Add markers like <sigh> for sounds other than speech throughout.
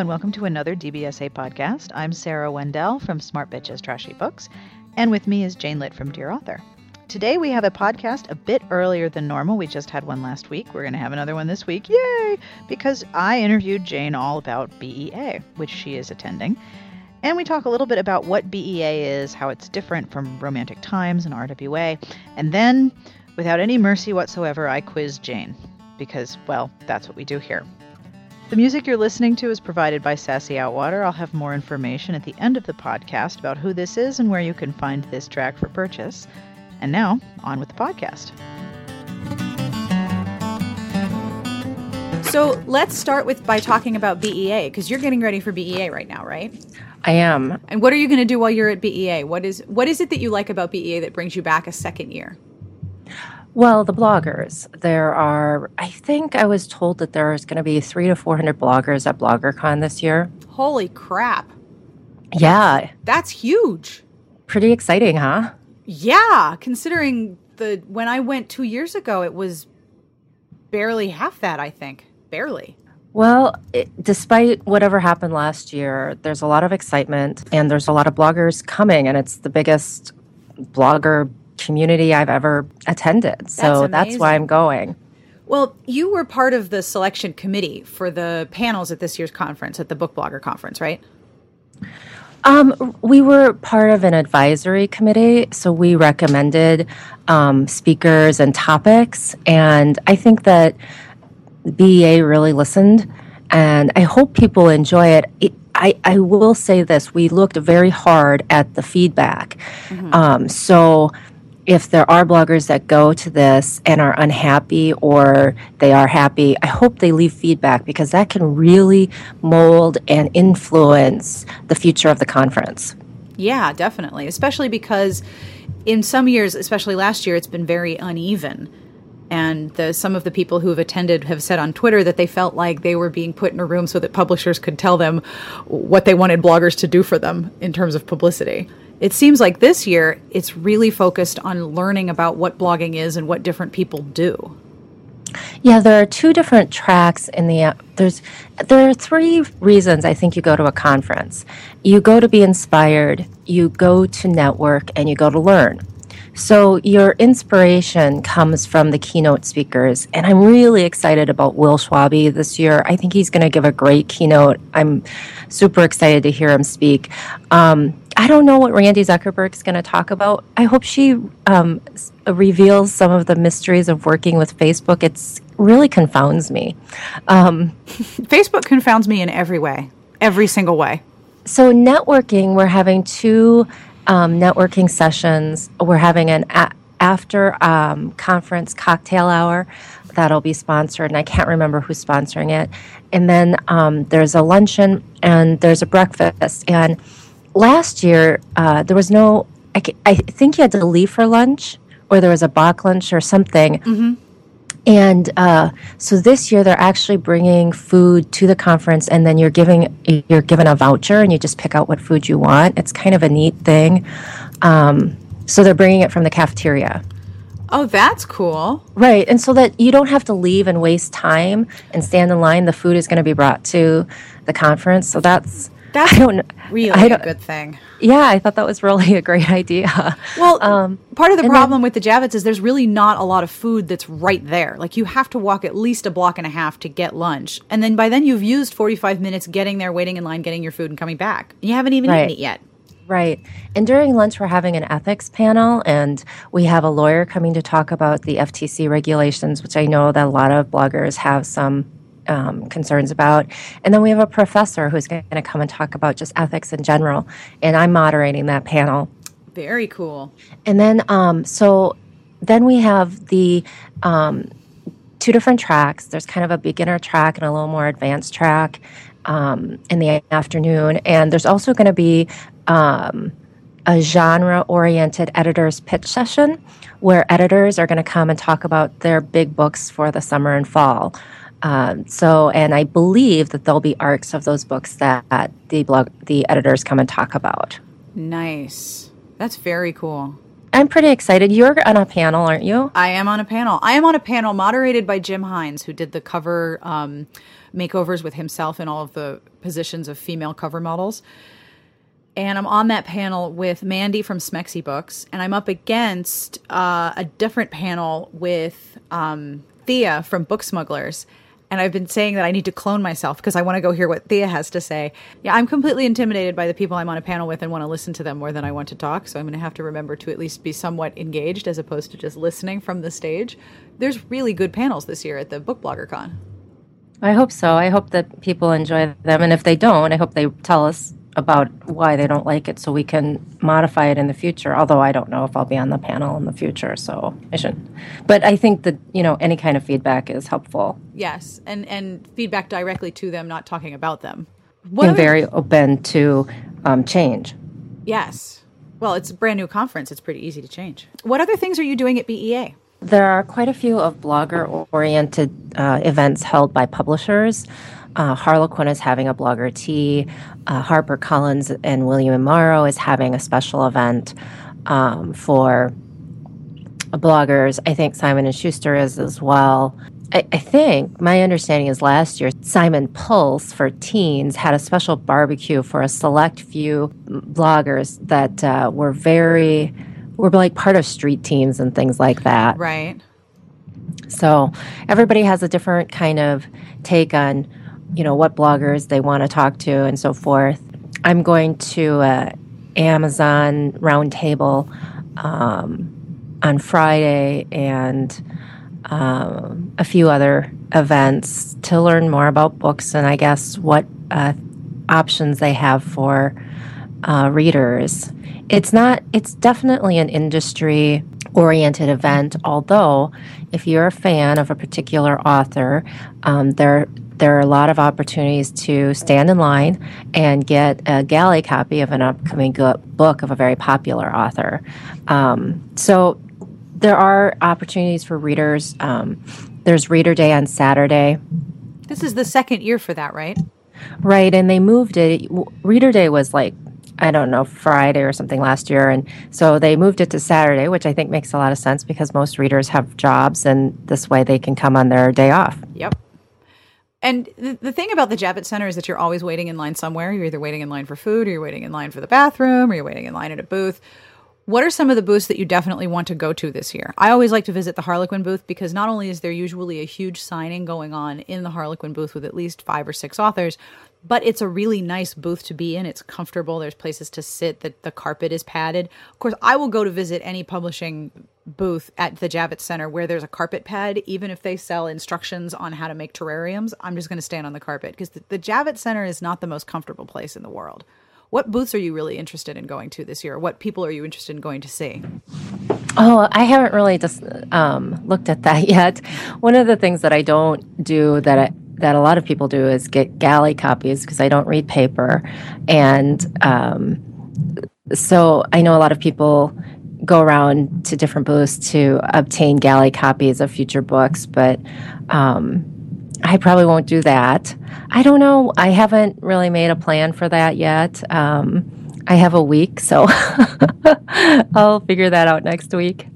and welcome to another DBSA podcast. I'm Sarah Wendell from Smart Bitches Trashy Books, and with me is Jane Litt from Dear Author. Today we have a podcast a bit earlier than normal. We just had one last week. We're going to have another one this week. Yay! Because I interviewed Jane all about BEA, which she is attending. And we talk a little bit about what BEA is, how it's different from Romantic Times and RWA. And then, without any mercy whatsoever, I quiz Jane. Because, well, that's what we do here. The music you're listening to is provided by Sassy Outwater. I'll have more information at the end of the podcast about who this is and where you can find this track for purchase. And now, on with the podcast. So let's start with by talking about BEA because you're getting ready for BEA right now, right? I am. And what are you going to do while you're at BEA? What is what is it that you like about BEA that brings you back a second year? Well, the bloggers. There are, I think I was told that there's going to be three to 400 bloggers at BloggerCon this year. Holy crap. Yeah. That's huge. Pretty exciting, huh? Yeah. Considering the, when I went two years ago, it was barely half that, I think. Barely. Well, it, despite whatever happened last year, there's a lot of excitement and there's a lot of bloggers coming, and it's the biggest blogger community I've ever attended. So that's, that's why I'm going. Well, you were part of the selection committee for the panels at this year's conference, at the Book Blogger Conference, right? Um, we were part of an advisory committee, so we recommended um, speakers and topics. And I think that BEA really listened, and I hope people enjoy it. it I, I will say this we looked very hard at the feedback. Mm-hmm. Um, so if there are bloggers that go to this and are unhappy or they are happy, I hope they leave feedback because that can really mold and influence the future of the conference. Yeah, definitely. Especially because in some years, especially last year, it's been very uneven. And the, some of the people who have attended have said on Twitter that they felt like they were being put in a room so that publishers could tell them what they wanted bloggers to do for them in terms of publicity. It seems like this year it's really focused on learning about what blogging is and what different people do. Yeah, there are two different tracks in the uh, there's there are three reasons I think you go to a conference. You go to be inspired, you go to network, and you go to learn. So your inspiration comes from the keynote speakers, and I'm really excited about Will Schwalbe this year. I think he's going to give a great keynote. I'm super excited to hear him speak. Um, I don't know what Randi Zuckerberg is going to talk about. I hope she um, reveals some of the mysteries of working with Facebook. It's really confounds me. Um, Facebook confounds me in every way, every single way. So networking, we're having two um, networking sessions. We're having an a- after um, conference cocktail hour that'll be sponsored, and I can't remember who's sponsoring it. And then um, there's a luncheon and there's a breakfast. And last year uh, there was no. I, I, think you had to leave for lunch, or there was a Bach lunch or something. Mm-hmm. And uh, so this year they're actually bringing food to the conference, and then you're giving you're given a voucher, and you just pick out what food you want. It's kind of a neat thing. Um, so they're bringing it from the cafeteria. Oh, that's cool. Right. And so that you don't have to leave and waste time and stand in line. The food is going to be brought to the conference. So that's that's I don't, really I don't, a good thing. Yeah, I thought that was really a great idea. Well, <laughs> um, part of the problem then, with the Javits is there's really not a lot of food that's right there. Like you have to walk at least a block and a half to get lunch, and then by then you've used 45 minutes getting there, waiting in line, getting your food, and coming back. You haven't even right. eaten it yet. Right. And during lunch, we're having an ethics panel, and we have a lawyer coming to talk about the FTC regulations, which I know that a lot of bloggers have some um, concerns about. And then we have a professor who's going to come and talk about just ethics in general. And I'm moderating that panel. Very cool. And then, um, so then we have the um, two different tracks. There's kind of a beginner track and a little more advanced track um, in the afternoon. And there's also going to be um, a genre oriented editor's pitch session where editors are going to come and talk about their big books for the summer and fall. Um, so, and I believe that there'll be arcs of those books that the blog, the editors come and talk about. Nice. That's very cool. I'm pretty excited. You're on a panel, aren't you? I am on a panel. I am on a panel moderated by Jim Hines, who did the cover um, makeovers with himself in all of the positions of female cover models. And I'm on that panel with Mandy from Smexy Books, and I'm up against uh, a different panel with um, Thea from Book Smugglers. And I've been saying that I need to clone myself because I want to go hear what Thea has to say. Yeah, I'm completely intimidated by the people I'm on a panel with and want to listen to them more than I want to talk. So I'm going to have to remember to at least be somewhat engaged as opposed to just listening from the stage. There's really good panels this year at the Book Blogger Con. I hope so. I hope that people enjoy them. And if they don't, I hope they tell us about why they don't like it so we can modify it in the future. Although I don't know if I'll be on the panel in the future, so I shouldn't. But I think that, you know, any kind of feedback is helpful. Yes, and and feedback directly to them, not talking about them. What and very open to um, change. Yes. Well, it's a brand new conference. It's pretty easy to change. What other things are you doing at BEA? There are quite a few of blogger oriented uh, events held by publishers. Uh, Harlequin is having a blogger tea. Uh, Harper Collins and William and Morrow is having a special event um, for bloggers. I think Simon and Schuster is as well. I, I, think my understanding is last year Simon Pulse for teens had a special barbecue for a select few bloggers that uh, were very were like part of street teams and things like that. Right. So everybody has a different kind of take on you know what bloggers they want to talk to and so forth. I'm going to uh, Amazon Roundtable um, on Friday and um, a few other events to learn more about books and I guess what uh, options they have for uh, readers. It's not. It's definitely an industry oriented event. Although, if you're a fan of a particular author, um, there there are a lot of opportunities to stand in line and get a galley copy of an upcoming book of a very popular author. Um, so there are opportunities for readers. Um, there's Reader Day on Saturday. This is the second year for that, right? Right, and they moved it. Reader Day was like I don't know, Friday or something last year. And so they moved it to Saturday, which I think makes a lot of sense because most readers have jobs and this way they can come on their day off. Yep. And the, the thing about the Javits Center is that you're always waiting in line somewhere. You're either waiting in line for food, or you're waiting in line for the bathroom, or you're waiting in line at a booth. What are some of the booths that you definitely want to go to this year? I always like to visit the Harlequin booth because not only is there usually a huge signing going on in the Harlequin booth with at least five or six authors, but it's a really nice booth to be in. It's comfortable. There's places to sit. The, the carpet is padded. Of course, I will go to visit any publishing booth at the Javits Center where there's a carpet pad, even if they sell instructions on how to make terrariums. I'm just going to stand on the carpet because the, the Javits Center is not the most comfortable place in the world. What booths are you really interested in going to this year? What people are you interested in going to see? Oh, I haven't really just um, looked at that <laughs> yet. One of the things that I don't do that I, that a lot of people do is get galley copies because I don't read paper, and um, so I know a lot of people go around to different booths to obtain galley copies of future books, but um, I probably won't do that. I don't know. I haven't really made a plan for that yet. Um, I have a week, so <laughs> I'll figure that out next week.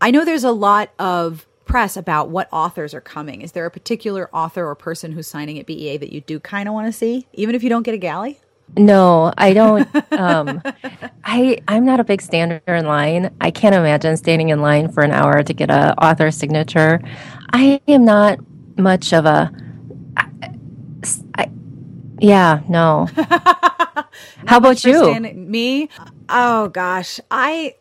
I know there's a lot of press about what authors are coming. Is there a particular author or person who's signing at BEA that you do kind of want to see, even if you don't get a galley? No, I don't. Um, <laughs> I I'm not a big stander in line. I can't imagine standing in line for an hour to get a author signature. I am not much of a. I, I, yeah, no. <laughs> How about you? Standing, me? Oh gosh, I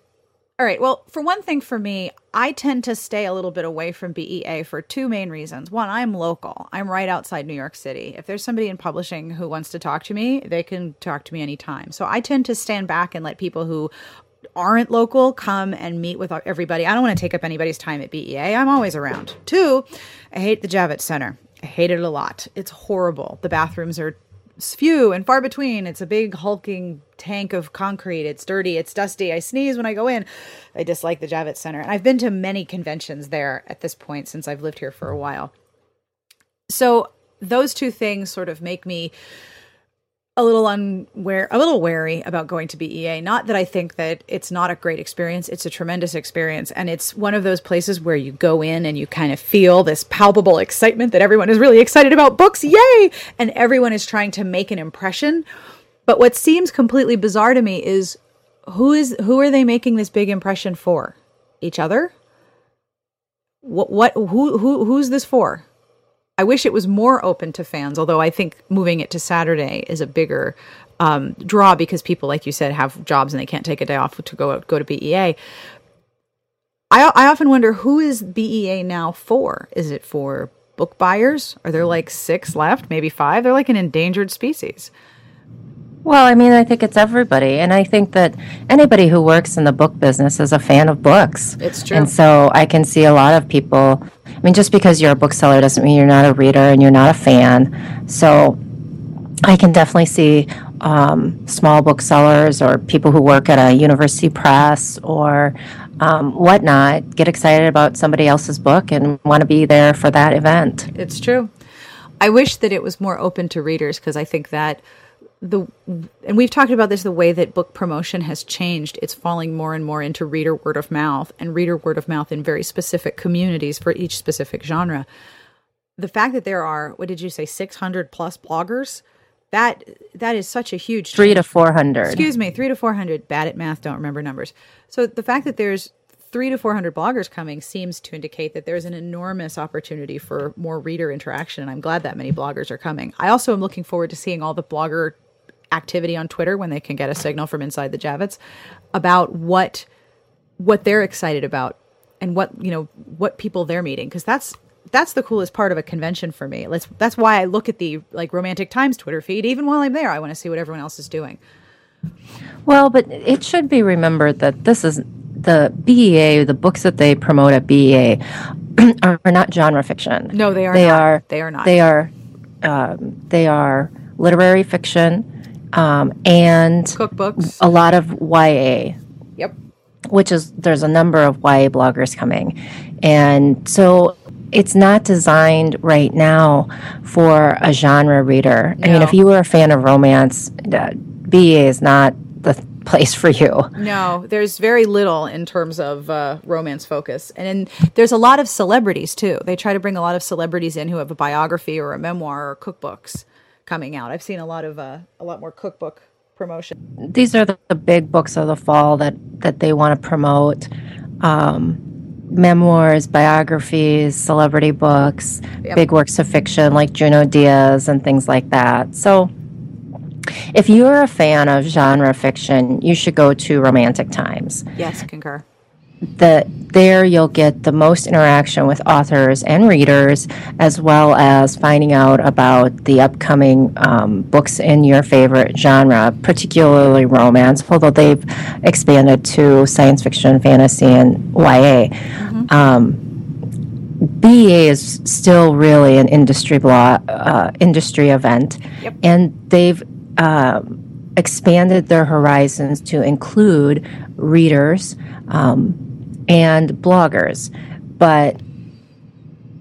all right. Well, for one thing, for me, I tend to stay a little bit away from BEA for two main reasons. One, I'm local. I'm right outside New York City. If there's somebody in publishing who wants to talk to me, they can talk to me anytime. So I tend to stand back and let people who aren't local come and meet with everybody. I don't want to take up anybody's time at BEA. I'm always around. Two, I hate the Javits Center. I hate it a lot. It's horrible. The bathrooms are few and far between. It's a big hulking tank of concrete. It's dirty. It's dusty. I sneeze when I go in. I dislike the Javits Center. And I've been to many conventions there at this point since I've lived here for a while. So those two things sort of make me a little unware a little wary about going to BEA. Not that I think that it's not a great experience. It's a tremendous experience and it's one of those places where you go in and you kind of feel this palpable excitement that everyone is really excited about books. Yay! And everyone is trying to make an impression. But what seems completely bizarre to me is who is who are they making this big impression for? Each other? What what who who who's this for? I wish it was more open to fans, although I think moving it to Saturday is a bigger um, draw because people, like you said, have jobs and they can't take a day off to go go to BEA. I, I often wonder who is BEA now for? Is it for book buyers? Are there like six left, maybe five? They're like an endangered species. Well, I mean, I think it's everybody. And I think that anybody who works in the book business is a fan of books. It's true. And so I can see a lot of people. Mean, just because you're a bookseller doesn't mean you're not a reader and you're not a fan. So I can definitely see um, small booksellers or people who work at a university press or um, whatnot get excited about somebody else's book and want to be there for that event. It's true. I wish that it was more open to readers because I think that the and we've talked about this the way that book promotion has changed it's falling more and more into reader word of mouth and reader word of mouth in very specific communities for each specific genre the fact that there are what did you say 600 plus bloggers that that is such a huge three change. to 400 excuse me three to 400 bad at math don't remember numbers so the fact that there's three to 400 bloggers coming seems to indicate that there's an enormous opportunity for more reader interaction. And I'm glad that many bloggers are coming. I also am looking forward to seeing all the blogger activity on Twitter when they can get a signal from inside the Javits about what what they're excited about and what you know what people they're meeting because that's that's the coolest part of a convention for me. Let's that's why I look at the like Romantic Times Twitter feed even while I'm there. I want to see what everyone else is doing. Well, but it should be remembered that this is the BEA, the books that they promote at BEA <clears throat> are, are not genre fiction. No, they are. They not. are. They are not. They are. Um, they are literary fiction um, and cookbooks. A lot of YA. Yep. Which is there's a number of YA bloggers coming, and so it's not designed right now for a genre reader. No. I mean, if you were a fan of romance, uh, BEA is not the place for you. No, there's very little in terms of uh, romance focus. And there's a lot of celebrities too. They try to bring a lot of celebrities in who have a biography or a memoir or cookbooks coming out. I've seen a lot of uh, a lot more cookbook promotion. These are the, the, big books of the fall that that they want to promote. Um, memoirs, biographies, celebrity books, yep. big works of fiction like Junot Diaz and things like that. So if you're a fan of genre fiction, you should go to Romantic Times. Yes, concur that there you'll get the most interaction with authors and readers, as well as finding out about the upcoming um, books in your favorite genre, particularly romance, although they've expanded to science fiction, fantasy, and YA. Mm-hmm. Um, BEA is still really an industry law, uh, industry event, yep. and they've um, expanded their horizons to include readers. Um, and bloggers. But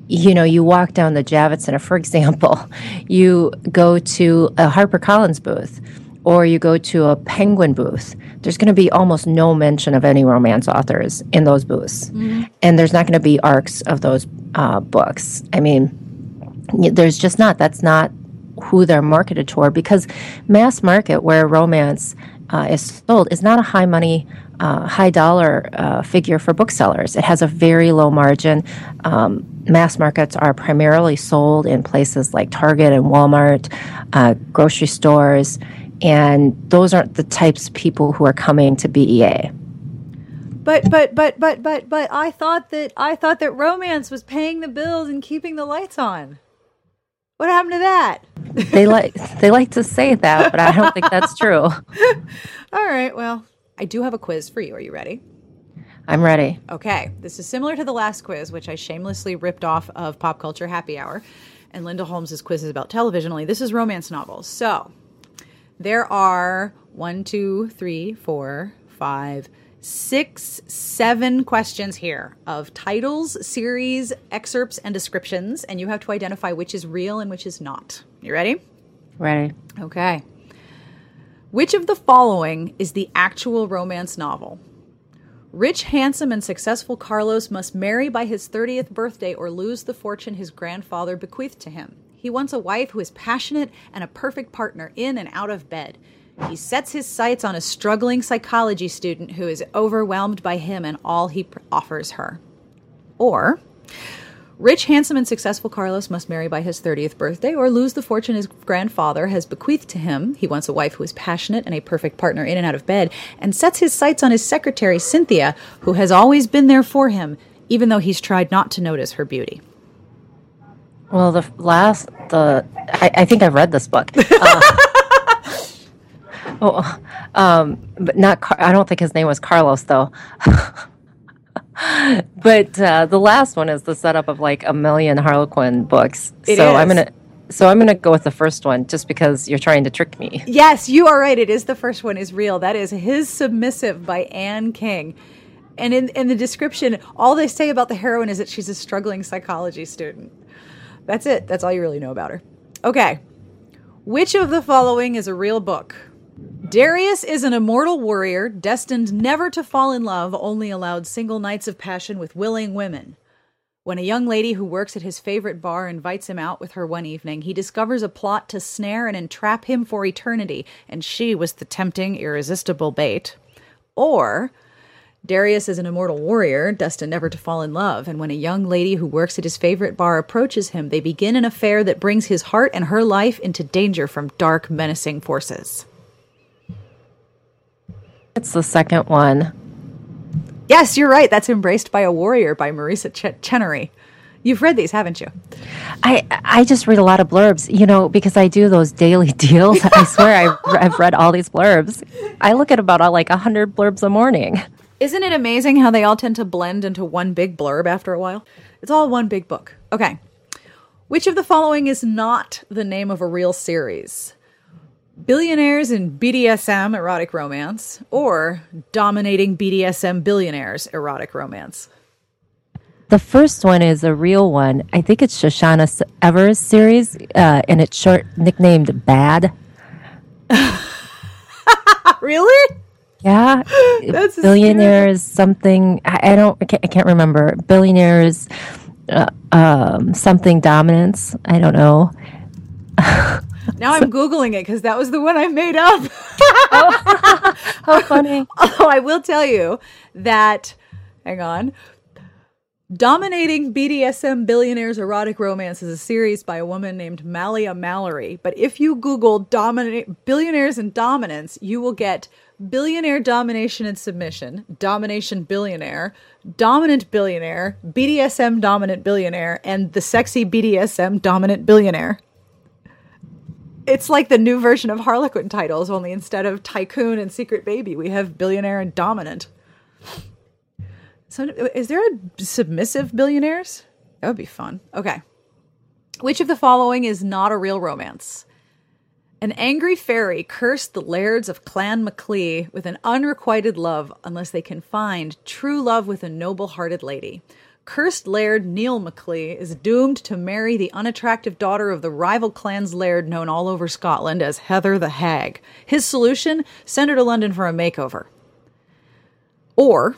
you know, you walk down the Javits Center, for example, <laughs> you go to a HarperCollins booth or you go to a Penguin booth, there's going to be almost no mention of any romance authors in those booths. Mm-hmm. And there's not going to be arcs of those uh, books. I mean, there's just not. That's not who they're marketed toward because mass market, where romance uh, is sold, is not a high money uh, high dollar uh, figure for booksellers. It has a very low margin. Um, mass markets are primarily sold in places like Target and Walmart, uh, grocery stores, and those aren't the types of people who are coming to BEA. But but but but but but I thought that I thought that romance was paying the bills and keeping the lights on. What happened to that? they <laughs> like they like to say that, but I don't think that's true. <laughs> All right, well, I do have a quiz for you. Are you ready? I'm ready. Okay. This is similar to the last quiz, which I shamelessly ripped off of Pop Culture Happy Hour. And Linda Holmes's quiz is about television only. This is romance novels. So there are one, two, three, four, five, six, seven questions here of titles, series, excerpts, and descriptions. And you have to identify which is real and which is not. You ready? Ready. Okay. Which of the following is the actual romance novel? Rich, handsome, and successful Carlos must marry by his 30th birthday or lose the fortune his grandfather bequeathed to him. He wants a wife who is passionate and a perfect partner in and out of bed. He sets his sights on a struggling psychology student who is overwhelmed by him and all he pr- offers her. Or, Rich, handsome, and successful Carlos must marry by his 30th birthday or lose the fortune his grandfather has bequeathed to him. He wants a wife who is passionate and a perfect partner in and out of bed, and sets his sights on his secretary, Cynthia, who has always been there for him, even though he's tried not to notice her beauty. Well, the last, the I, I think I've read this book. Uh, <laughs> oh, um, but not. Car- I don't think his name was Carlos, though. <laughs> <laughs> but uh, the last one is the setup of like a million Harlequin books. It so I'm gonna. So I'm gonna go with the first one, just because you're trying to trick me. Yes, you are right. It is the first one is real. That is His Submissive by Anne King. And in, in the description, all they say about the heroine is that she's a struggling psychology student. That's it. That's all you really know about her. Okay. Which of the following is a real book? Darius is an immortal warrior destined never to fall in love, only allowed single nights of passion with willing women. When a young lady who works at his favorite bar invites him out with her one evening, he discovers a plot to snare and entrap him for eternity, and she was the tempting, irresistible bait. Or, Darius is an immortal warrior destined never to fall in love, and when a young lady who works at his favorite bar approaches him, they begin an affair that brings his heart and her life into danger from dark, menacing forces. It's the second one. Yes, you're right. That's Embraced by a Warrior by Marisa Ch- Chenery. You've read these, haven't you? I I just read a lot of blurbs, you know, because I do those daily <laughs> deals. I swear I've, I've read all these blurbs. I look at about uh, like a hundred blurbs a morning. Isn't it amazing how they all tend to blend into one big blurb after a while? It's all one big book. Okay. Which of the following is not the name of a real series? Billionaires in BDSM erotic romance or Dominating BDSM Billionaires erotic romance? The first one is a real one. I think it's Shoshanna Evers series, uh, and it's short nicknamed Bad. <laughs> Really? Yeah, <gasps> That's billionaires something. I, I don't. I can't, I can't remember. Billionaires uh, um, something dominance. I don't know. <laughs> Now I'm Googling it because that was the one I made up. Oh, <laughs> how funny. <laughs> Although I will tell you that, hang on. Dominating BDSM Billionaires Erotic Romance is a series by a woman named Malia Mallory. But if you Google dominate billionaires and dominance, you will get billionaire domination and submission, domination billionaire, dominant billionaire, BDSM dominant billionaire, and the sexy BDSM dominant billionaire. It's like the new version of Harlequin titles, only instead of tycoon and secret baby, we have billionaire and dominant. So, is there a submissive billionaires? That would be fun. Okay. Which of the following is not a real romance? An angry fairy cursed the lairds of Clan Maclee with an unrequited love unless they can find true love with a noble hearted lady. Cursed Laird Neil Maclee is doomed to marry the unattractive daughter of the rival clan's laird known all over Scotland as Heather the Hag. His solution? Send her to London for a makeover. Or,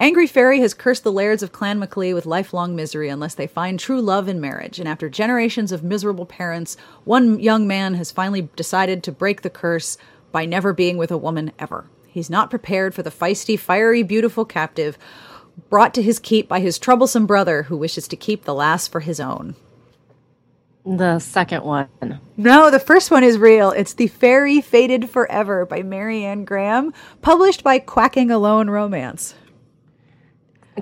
Angry Fairy has cursed the lairds of Clan Maclee with lifelong misery unless they find true love in marriage. And after generations of miserable parents, one young man has finally decided to break the curse by never being with a woman ever. He's not prepared for the feisty, fiery, beautiful captive brought to his keep by his troublesome brother who wishes to keep the lass for his own. The second one. No, the first one is real. It's The Fairy Fated Forever by Marianne Graham, published by Quacking Alone Romance.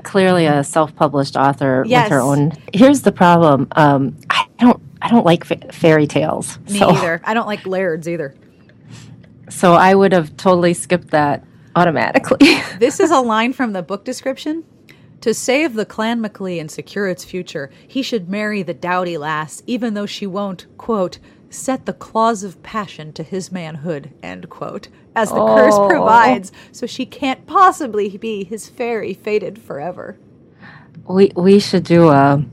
Clearly, a self-published author Yes. with her own. Here's the problem. Um, I don't. I don't like fa- fairy tales. Me so, either. I don't like lairds either. <laughs> So I would have totally skipped that automatically. <laughs> This is a line from the book description. To save the clan Maclee and secure its future, he should marry the dowdy lass, even though she won't, quote, set the claws of passion to his manhood, end quote, as the curse Oh. provides, so she can't possibly be his fairy fated forever. we we should do a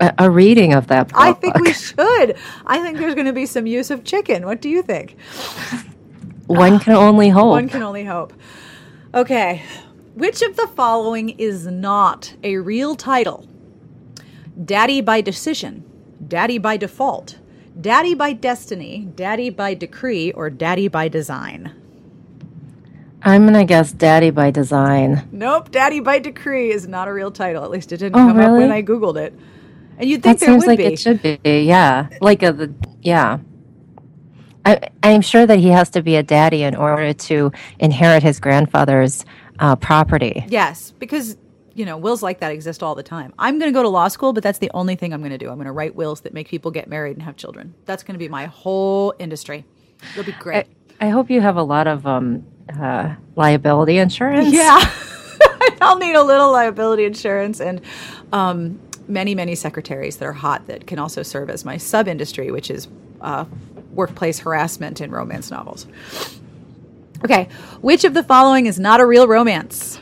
a, a reading of that book. I think we <laughs> should. I think there's going to be some use of chicken. What do you think? <laughs> one can only hope. One can only hope. Okay. Which of the following is not a real title? Daddy by decision, Daddy by default, Daddy by destiny, Daddy by decree, or Daddy by design? I'm gonna guess Daddy by Design. Nope, Daddy by decree is not a real title. At least it didn't Oh, come up when I googled it. And you'd think That there seems would like be. it should be. Yeah, like a the yeah. I, I'm sure that he has to be a daddy in order to inherit his grandfather's uh, property. Yes, because you know wills like that exist all the time. I'm going to go to law school, but that's the only thing I'm going to do. I'm going to write wills that make people get married and have children. That's going to be my whole industry. It'll be great. I hope you have a lot of um, uh, liability insurance. Yeah. <laughs> I'll need a little liability insurance and um, many, many secretaries that are hot that can also serve as my sub industry, which is uh, workplace harassment in romance novels. Okay, which of the following is not a real romance?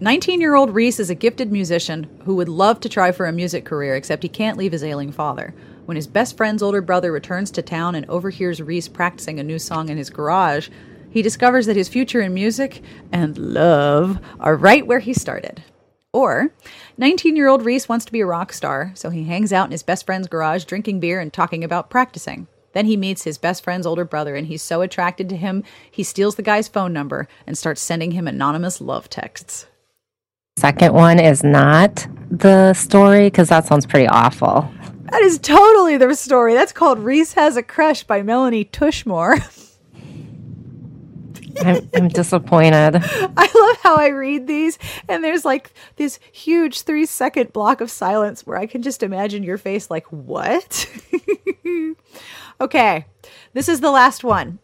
19 year old Reese is a gifted musician who would love to try for a music career, except he can't leave his ailing father. When his best friend's older brother returns to town and overhears Reese practicing a new song in his garage, he discovers that his future in music and love are right where he started. Or, 19 year old Reese wants to be a rock star, so he hangs out in his best friend's garage drinking beer and talking about practicing. Then he meets his best friend's older brother, and he's so attracted to him, he steals the guy's phone number and starts sending him anonymous love texts. Second one is not the story because that sounds pretty awful. That is totally the story. That's called Reese Has a Crush by Melanie Tushmore. <laughs> I'm, I'm disappointed. <laughs> I love how I read these, and there's like this huge three second block of silence where I can just imagine your face, like, what? <laughs> okay, this is the last one.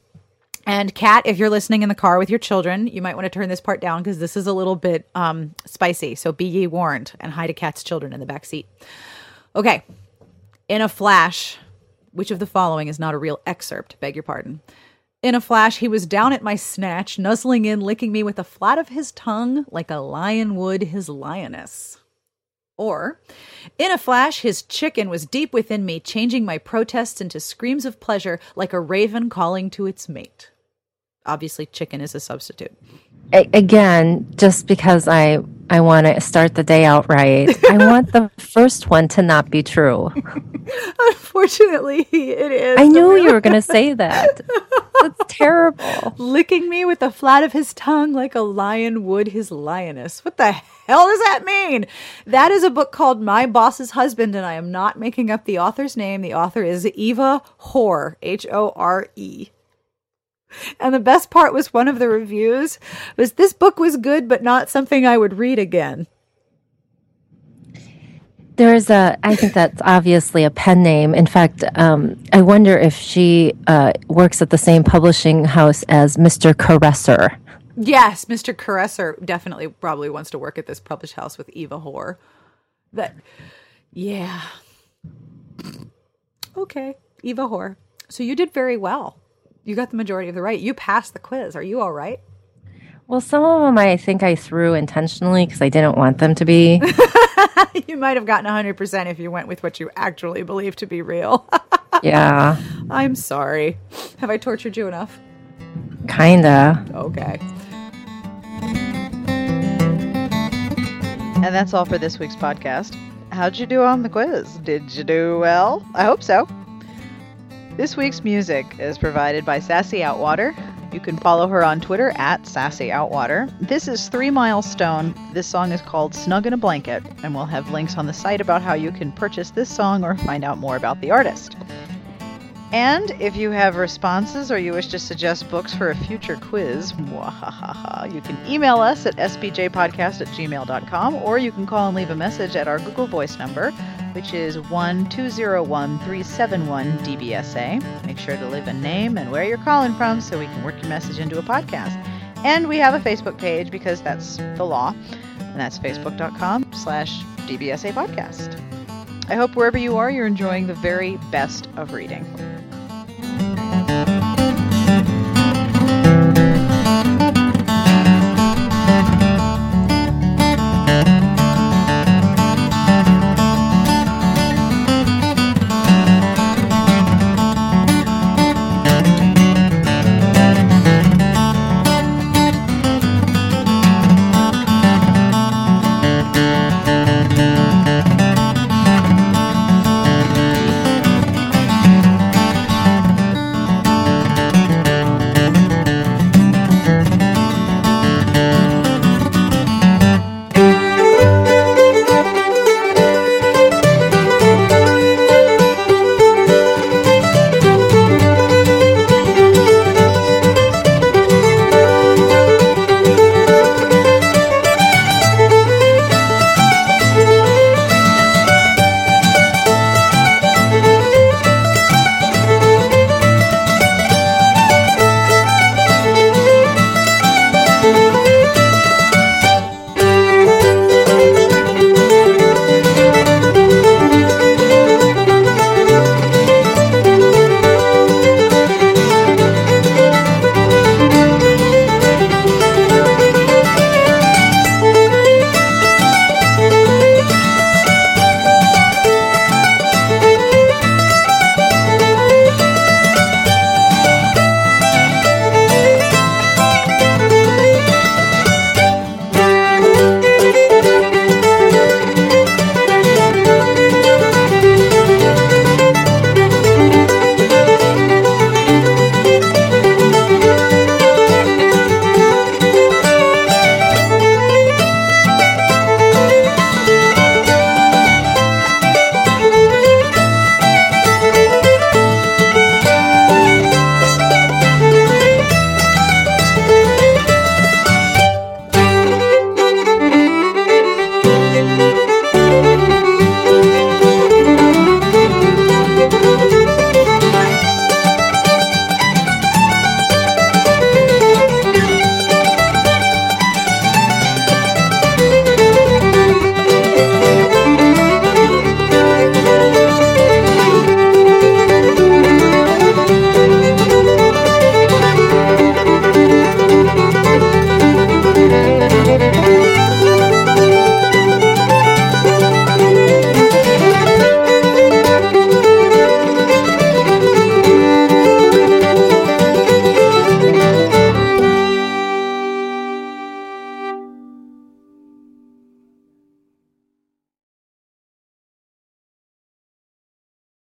And Kat, if you're listening in the car with your children, you might want to turn this part down because this is a little bit um, spicy. So be ye warned, and hide a cat's children in the back seat. Okay, in a flash, which of the following is not a real excerpt? Beg your pardon. In a flash, he was down at my snatch, nuzzling in, licking me with the flat of his tongue like a lion would his lioness. Or, in a flash, his chicken was deep within me, changing my protests into screams of pleasure like a raven calling to its mate. Obviously, chicken is a substitute. Again, just because I I want to start the day out right, <laughs> I want the first one to not be true. <laughs> Unfortunately, it is. I knew you were going <laughs> to say that. That's terrible. licking me with the flat of his tongue like a lion would his lioness. What the hell does that mean? That is a book called My Boss's Husband, and I am not making up the author's name. The author is Eva Hore, H O R E. And the best part was one of the reviews was this book was good, but not something I would read again. There's a, I think that's obviously a pen name. In fact, um, I wonder if she uh, works at the same publishing house as Mr. Caresser. Yes, Mr. Caresser definitely probably wants to work at this published house with Eva Hore. That, yeah. Okay, Eva Hore. So you did very well. You got the majority of the right. You passed the quiz. Are you all right? Well, some of them I think I threw intentionally because I didn't want them to be. <laughs> you might have gotten 100% if you went with what you actually believe to be real. <laughs> yeah, I'm sorry. Have I tortured you enough? kinda. Okay. And that's all for this week's podcast. How'd you do on the quiz? Did you do well? I hope so. This week's music is provided by Sassy Outwater. You can follow her on Twitter at Sassy Outwater. This is Three Mile Stone. This song is called Snug in a Blanket, and we'll have links on the site about how you can purchase this song or find out more about the artist. And if you have responses or you wish to suggest books for a future quiz, you can email us at sbjpodcast at gmail.com or you can call and leave a message at our Google Voice number, which is 1-201-371-DBSA. Make sure to leave a name and where you're calling from so we can work your message into a podcast. And we have a Facebook page because that's the law, and that's facebook.com slash DBSA podcast. I hope wherever you are, you're enjoying the very best of reading.